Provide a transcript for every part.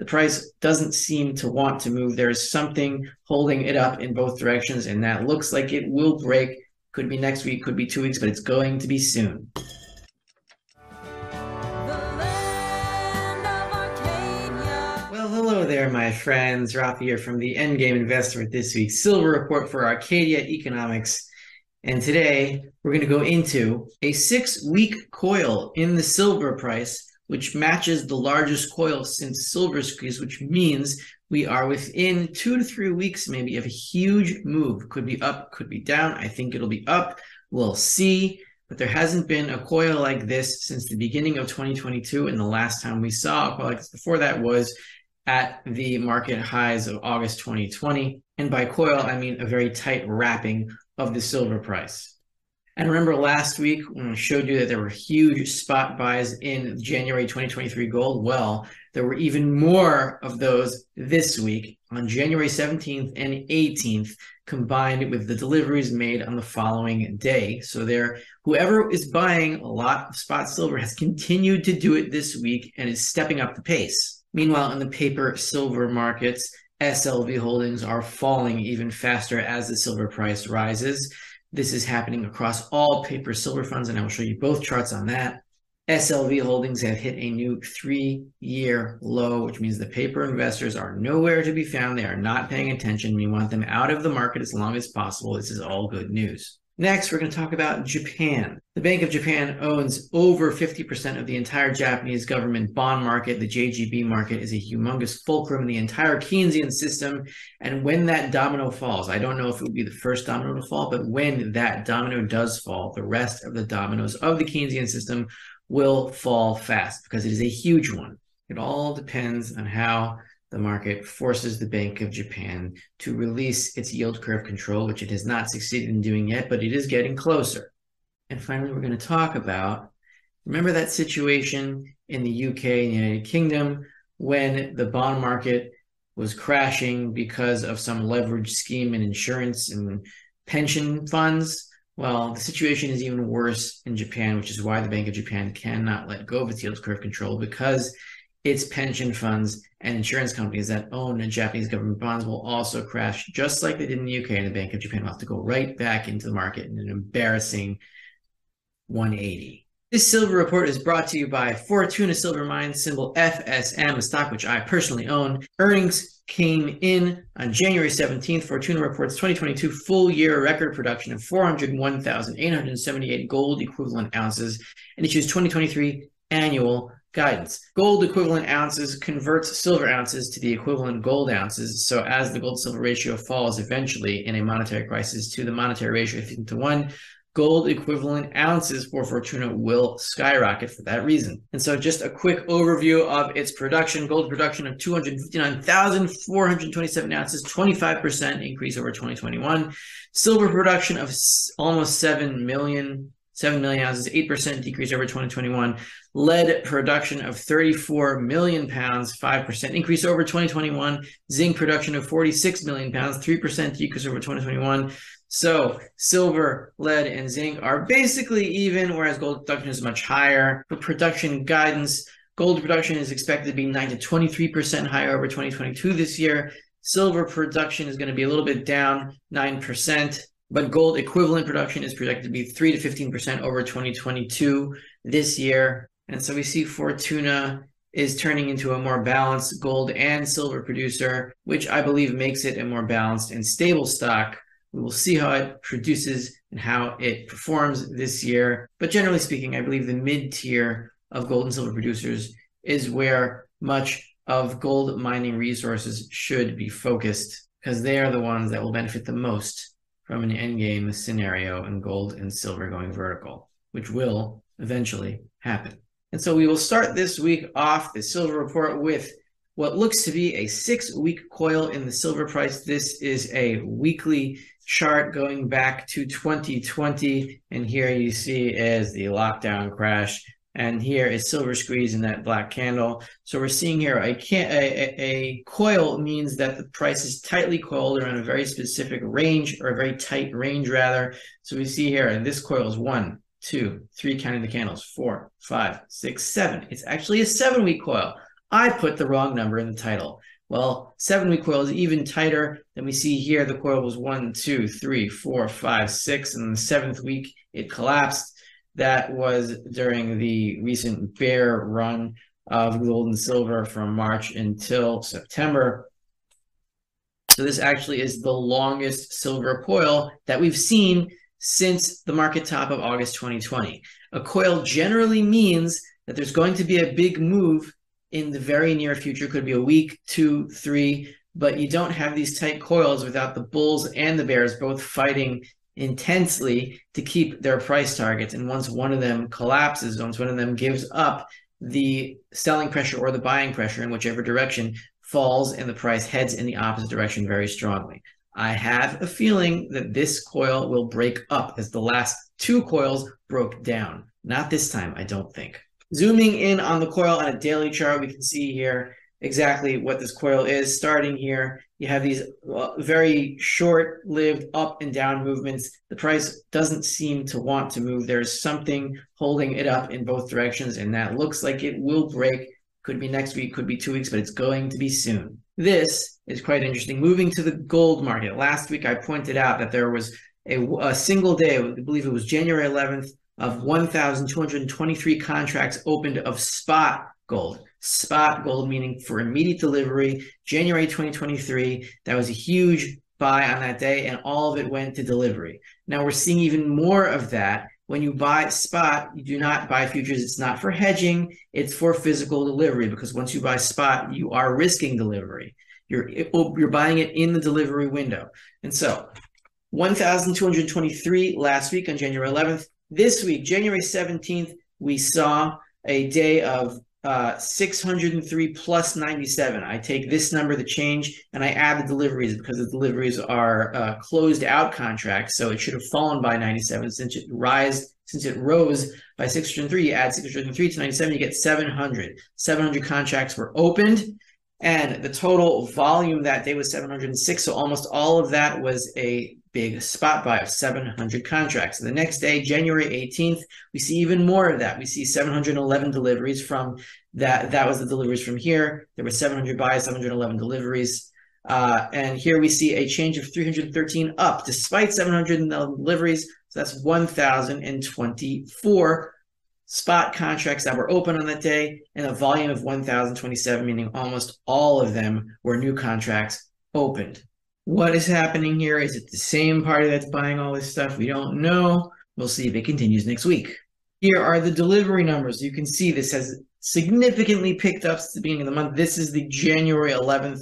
the price doesn't seem to want to move. There is something holding it up in both directions, and that looks like it will break. Could be next week, could be two weeks, but it's going to be soon. Well, hello there, my friends. Rafi here from the Endgame Investor with this week's Silver Report for Arcadia Economics. And today we're going to go into a six week coil in the silver price which matches the largest coil since silver squeeze, which means we are within two to three weeks maybe of a huge move. Could be up, could be down. I think it'll be up. We'll see. But there hasn't been a coil like this since the beginning of 2022. And the last time we saw a coil like this before that was at the market highs of August 2020. And by coil, I mean a very tight wrapping of the silver price. And remember last week when I showed you that there were huge spot buys in January 2023 gold? Well, there were even more of those this week on January 17th and 18th, combined with the deliveries made on the following day. So there, whoever is buying a lot of spot silver has continued to do it this week and is stepping up the pace. Meanwhile, in the paper silver markets, SLV holdings are falling even faster as the silver price rises. This is happening across all paper silver funds, and I will show you both charts on that. SLV holdings have hit a new three year low, which means the paper investors are nowhere to be found. They are not paying attention. We want them out of the market as long as possible. This is all good news. Next, we're going to talk about Japan. The Bank of Japan owns over 50% of the entire Japanese government bond market. The JGB market is a humongous fulcrum in the entire Keynesian system. And when that domino falls, I don't know if it will be the first domino to fall, but when that domino does fall, the rest of the dominoes of the Keynesian system will fall fast because it is a huge one. It all depends on how the market forces the Bank of Japan to release its yield curve control, which it has not succeeded in doing yet, but it is getting closer. And finally, we're going to talk about remember that situation in the UK and the United Kingdom when the bond market was crashing because of some leverage scheme in insurance and pension funds. Well, the situation is even worse in Japan, which is why the Bank of Japan cannot let go of its yield curve control because its pension funds and insurance companies that own Japanese government bonds will also crash, just like they did in the UK. And the Bank of Japan will have to go right back into the market in an embarrassing 180. This silver report is brought to you by Fortuna Silver Mines, symbol FSM, a stock which I personally own. Earnings came in on January 17th. Fortuna reports 2022 full year record production of 401,878 gold equivalent ounces and issues 2023 annual guidance. Gold equivalent ounces converts silver ounces to the equivalent gold ounces. So as the gold silver ratio falls eventually in a monetary crisis to the monetary ratio of 15 to 1, gold equivalent ounces for Fortuna will skyrocket for that reason. And so just a quick overview of its production. Gold production of 259,427 ounces, 25% increase over 2021. Silver production of almost 7 million 7 million ounces, 8% decrease over 2021. Lead production of 34 million pounds, 5% increase over 2021. Zinc production of 46 million pounds, 3% decrease over 2021. So silver, lead, and zinc are basically even, whereas gold production is much higher. For production guidance, gold production is expected to be 9 to 23% higher over 2022 this year. Silver production is going to be a little bit down, 9% but gold equivalent production is projected to be 3 to 15% over 2022 this year. And so we see Fortuna is turning into a more balanced gold and silver producer, which I believe makes it a more balanced and stable stock. We will see how it produces and how it performs this year. But generally speaking, I believe the mid tier of gold and silver producers is where much of gold mining resources should be focused because they are the ones that will benefit the most from an endgame scenario in gold and silver going vertical, which will eventually happen. And so we will start this week off the silver report with what looks to be a six week coil in the silver price. This is a weekly chart going back to 2020. And here you see is the lockdown crash and here is silver squeeze in that black candle. So we're seeing here a, can, a, a, coil means that the price is tightly coiled around a very specific range or a very tight range rather. So we see here, this coil is one, two, three, counting the candles, four, five, six, seven. It's actually a seven week coil. I put the wrong number in the title. Well, seven week coil is even tighter than we see here. The coil was one, two, three, four, five, six, and the seventh week it collapsed. That was during the recent bear run of gold and silver from March until September. So this actually is the longest silver coil that we've seen since the market top of August 2020. A coil generally means that there's going to be a big move in the very near future, could be a week, two, three, but you don't have these tight coils without the bulls and the bears both fighting intensely to keep their price targets. And once one of them collapses, once one of them gives up, the selling pressure or the buying pressure in whichever direction falls and the price heads in the opposite direction very strongly. I have a feeling that this coil will break up as the last two coils broke down. Not this time, I don't think. Zooming in on the coil on a daily chart, we can see here exactly what this coil is. Starting here, you have these uh, very short-lived up and down movements. The price doesn't seem to want to move. There's something holding it up in both directions, and that looks like it will break. Could be next week, could be two weeks, but it's going to be soon. This is quite interesting. Moving to the gold market. Last week, I pointed out that there was a, a single day, I believe it was January 11th, of 1,223 contracts opened of spot gold. Spot gold meaning for immediate delivery, January 2023. That was a huge buy on that day, and all of it went to delivery. Now we're seeing even more of that. When you buy spot, you do not buy futures. It's not for hedging, it's for physical delivery because once you buy spot, you are risking delivery. You're, oh, you're buying it in the delivery window. And so 1,223 last week on January 11th, this week, January 17th, we saw a day of uh, 603 plus 97. I take this number, the change, and I add the deliveries because the deliveries are uh, closed out contracts. So it should have fallen by 97 since it rise since it rose by 603. You add 603 to 97, you get 700. 700 contracts were opened, and the total volume that day was 706. So almost all of that was a big spot buy of 700 contracts. The next day, January 18th, we see even more of that. We see 711 deliveries from that. That was the deliveries from here. There were 700 buys, 711 deliveries. Uh, and here we see a change of 313 up despite 711 deliveries. So that's 1,024 spot contracts that were open on that day and a volume of 1,027, meaning almost all of them were new contracts opened. What is happening here? Is it the same party that's buying all this stuff? We don't know. We'll see if it continues next week. Here are the delivery numbers. You can see this has significantly picked up since the beginning of the month. This is the January 11th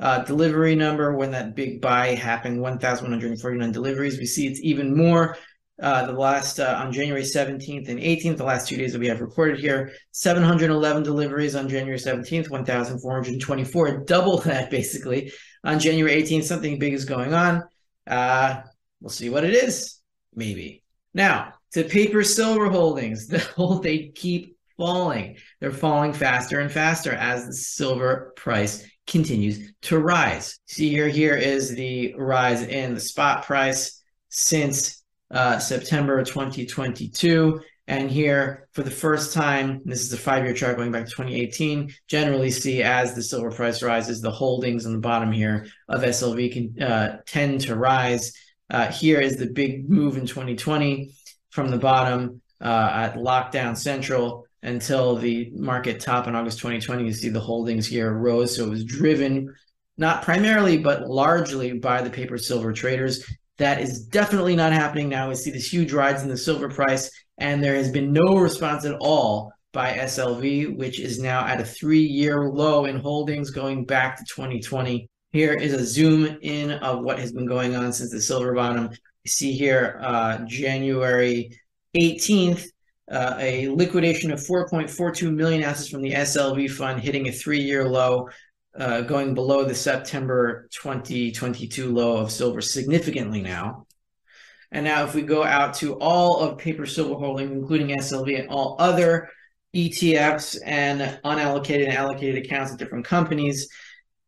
uh, delivery number when that big buy happened 1,149 deliveries. We see it's even more. Uh, the last uh, on January 17th and 18th, the last two days that we have recorded here, 711 deliveries on January 17th, 1,424, double that basically on January 18th, something big is going on. Uh, we'll see what it is, maybe. Now, to paper silver holdings, the whole they keep falling. They're falling faster and faster as the silver price continues to rise. See here, here is the rise in the spot price since uh, September 2022. And here, for the first time, this is a five-year chart going back to 2018, generally see as the silver price rises, the holdings on the bottom here of SLV can uh, tend to rise. Uh, here is the big move in 2020 from the bottom uh, at lockdown central until the market top in August 2020. You see the holdings here rose. So it was driven not primarily, but largely by the paper silver traders. That is definitely not happening now. We see this huge rise in the silver price and there has been no response at all by SLV, which is now at a three-year low in holdings going back to 2020. Here is a zoom in of what has been going on since the silver bottom. You see here, uh, January 18th, uh, a liquidation of 4.42 million ounces from the SLV fund hitting a three-year low, uh, going below the September 2022 low of silver significantly now. And now if we go out to all of paper silver holding, including SLV and all other ETFs and unallocated and allocated accounts at different companies,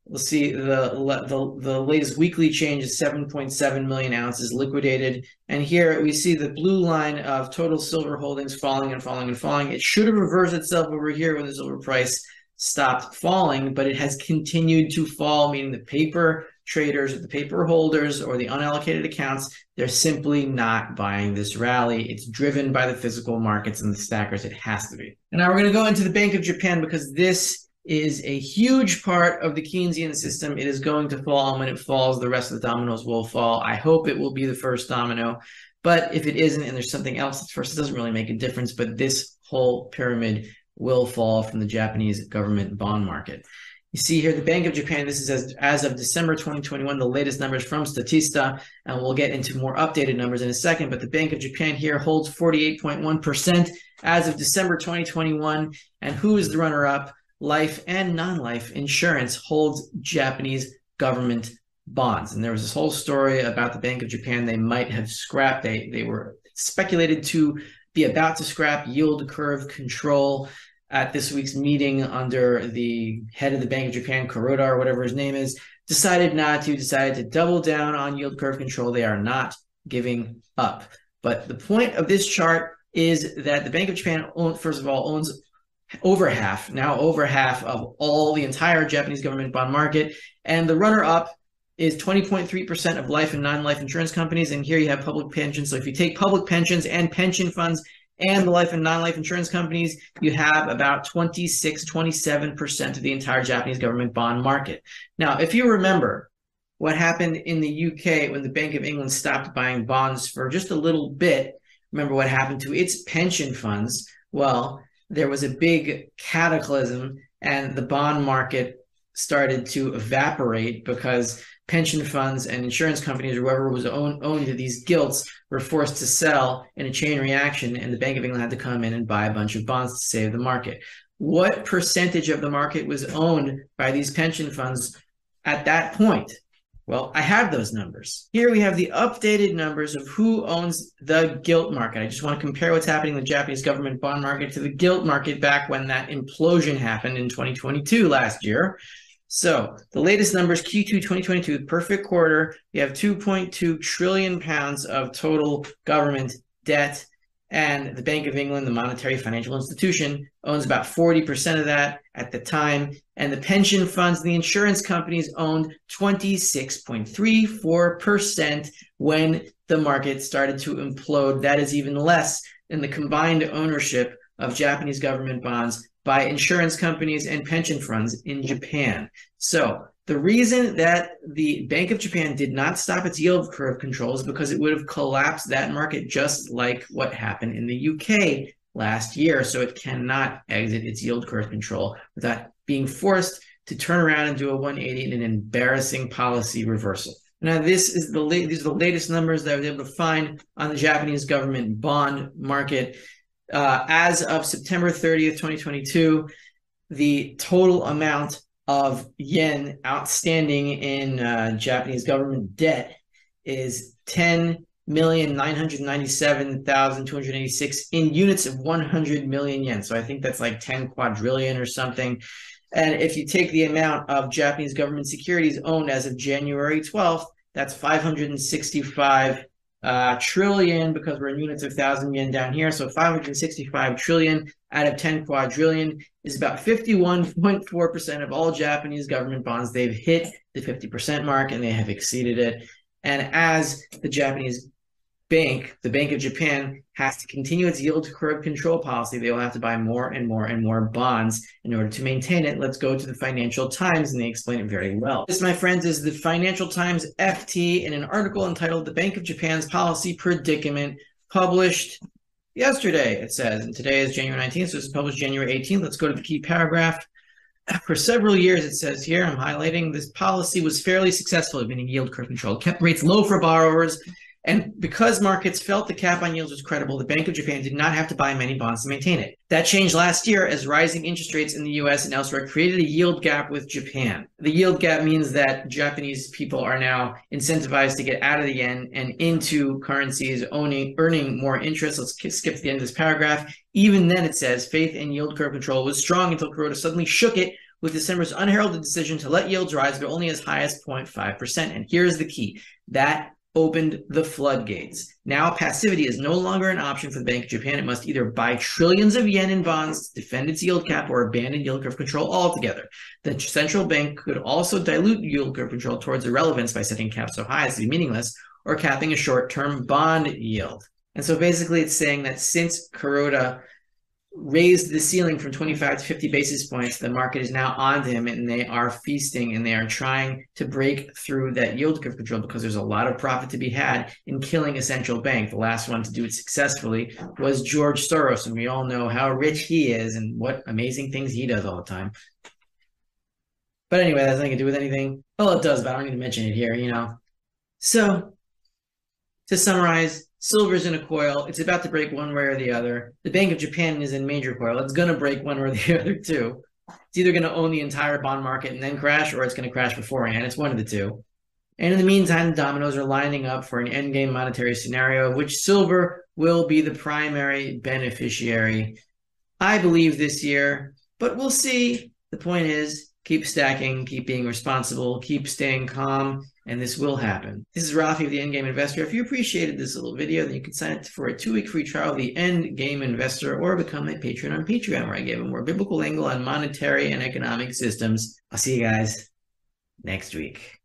we'll see the, the, the latest weekly change is 7.7 million ounces liquidated. And here we see the blue line of total silver holdings falling and falling and falling. It should have reversed itself over here when the silver price stopped falling, but it has continued to fall, meaning the paper traders, the paper holders, or the unallocated accounts, they're simply not buying this rally. It's driven by the physical markets and the stackers. It has to be. And now we're going to go into the Bank of Japan because this is a huge part of the Keynesian system. It is going to fall, and when it falls, the rest of the dominoes will fall. I hope it will be the first domino. But if it isn't and there's something else that's first, it doesn't really make a difference. But this whole pyramid will fall from the Japanese government bond market. You see here the Bank of Japan, this is as, as of December 2021, the latest numbers from Statista, and we'll get into more updated numbers in a second. But the Bank of Japan here holds 48.1% as of December 2021. And who is the runner up? Life and non life insurance holds Japanese government bonds. And there was this whole story about the Bank of Japan. They might have scrapped, they, they were speculated to be about to scrap yield curve control at this week's meeting under the head of the Bank of Japan, Kuroda, or whatever his name is, decided not to, decided to double down on yield curve control. They are not giving up. But the point of this chart is that the Bank of Japan, first of all, owns over half, now over half of all the entire Japanese government bond market. And the runner up is 20.3% of life and non-life insurance companies. And here you have public pensions. So if you take public pensions and pension funds and the life and non-life insurance companies, you have about 26, 27% of the entire Japanese government bond market. Now, if you remember what happened in the UK when the Bank of England stopped buying bonds for just a little bit, remember what happened to its pension funds? Well, there was a big cataclysm and the bond market started to evaporate because pension funds and insurance companies or whoever was own, owned these gilts were forced to sell in a chain reaction and the bank of england had to come in and buy a bunch of bonds to save the market. What percentage of the market was owned by these pension funds at that point? Well i have those numbers. Here we have the updated numbers of who owns the gilt market. I just want to compare what's happening in the japanese government bond market to the gilt market back when that implosion happened in 2022 last year so the latest numbers Q2 2022, perfect quarter. You have 2.2 trillion pounds of total government debt. And the Bank of England, the monetary financial institution, owns about 40% of that at the time. And the pension funds, the insurance companies owned 26.34% when the market started to implode. That is even less than the combined ownership of Japanese government bonds by insurance companies and pension funds in Japan. So the reason that the Bank of Japan did not stop its yield curve control is because it would have collapsed that market just like what happened in the UK last year. So it cannot exit its yield curve control without being forced to turn around and do a 180 in an embarrassing policy reversal. Now, this is the la- these are the latest numbers that I was able to find on the Japanese government bond market. Uh, as of September 30th, 2022, the total amount of yen outstanding in uh, Japanese government debt is 10 million nine hundred ninety seven thousand two hundred eighty six in units of 100 million yen. So I think that's like 10 quadrillion or something. And if you take the amount of Japanese government securities owned as of January 12th, that's 565 uh, trillion because we're in units of thousand yen down here. So 565 trillion out of 10 quadrillion is about 51.4% of all Japanese government bonds. They've hit the 50% mark and they have exceeded it. And as the Japanese bank, the Bank of Japan, has to continue its yield curve control policy, they will have to buy more and more and more bonds in order to maintain it. Let's go to the Financial Times, and they explain it very well. This, my friends, is the Financial Times FT in an article entitled The Bank of Japan's Policy Predicament, published yesterday, it says. And today is January 19th, so it's published January 18th. Let's go to the key paragraph. For several years, it says here, I'm highlighting this policy was fairly successful, meaning yield curve control, kept rates low for borrowers and because markets felt the cap on yields was credible, the Bank of Japan did not have to buy many bonds to maintain it. That changed last year as rising interest rates in the US and elsewhere created a yield gap with Japan. The yield gap means that Japanese people are now incentivized to get out of the yen and into currencies owning earning more interest. Let's skip to the end of this paragraph. Even then it says faith in yield curve control was strong until Kuroda suddenly shook it with December's unheralded decision to let yields rise, but only as high as 0.5%. And here's the key. That opened the floodgates. Now, passivity is no longer an option for the Bank of Japan. It must either buy trillions of yen in bonds, defend its yield cap, or abandon yield curve control altogether. The central bank could also dilute yield curve control towards irrelevance by setting caps so high as to be meaningless, or capping a short term bond yield. And so basically, it's saying that since Kuroda raised the ceiling from 25 to 50 basis points, the market is now on to him and they are feasting and they are trying to break through that yield curve control because there's a lot of profit to be had in killing a central bank. The last one to do it successfully was George Soros, and we all know how rich he is and what amazing things he does all the time. But anyway, that has nothing to do with anything. Well, it does, but I don't need to mention it here, you know. So to summarize, silver's in a coil. It's about to break one way or the other. The Bank of Japan is in major coil. It's going to break one way or the other too. It's either going to own the entire bond market and then crash, or it's going to crash beforehand. It's one of the two. And in the meantime, the dominoes are lining up for an endgame monetary scenario which silver will be the primary beneficiary. I believe this year, but we'll see. The point is, keep stacking, keep being responsible, keep staying calm, and this will happen. This is Rafi of the Endgame Investor. If you appreciated this little video, then you can sign up for a two-week free trial of the Endgame Investor or become a patron on Patreon, where I give a more biblical angle on monetary and economic systems. I'll see you guys next week.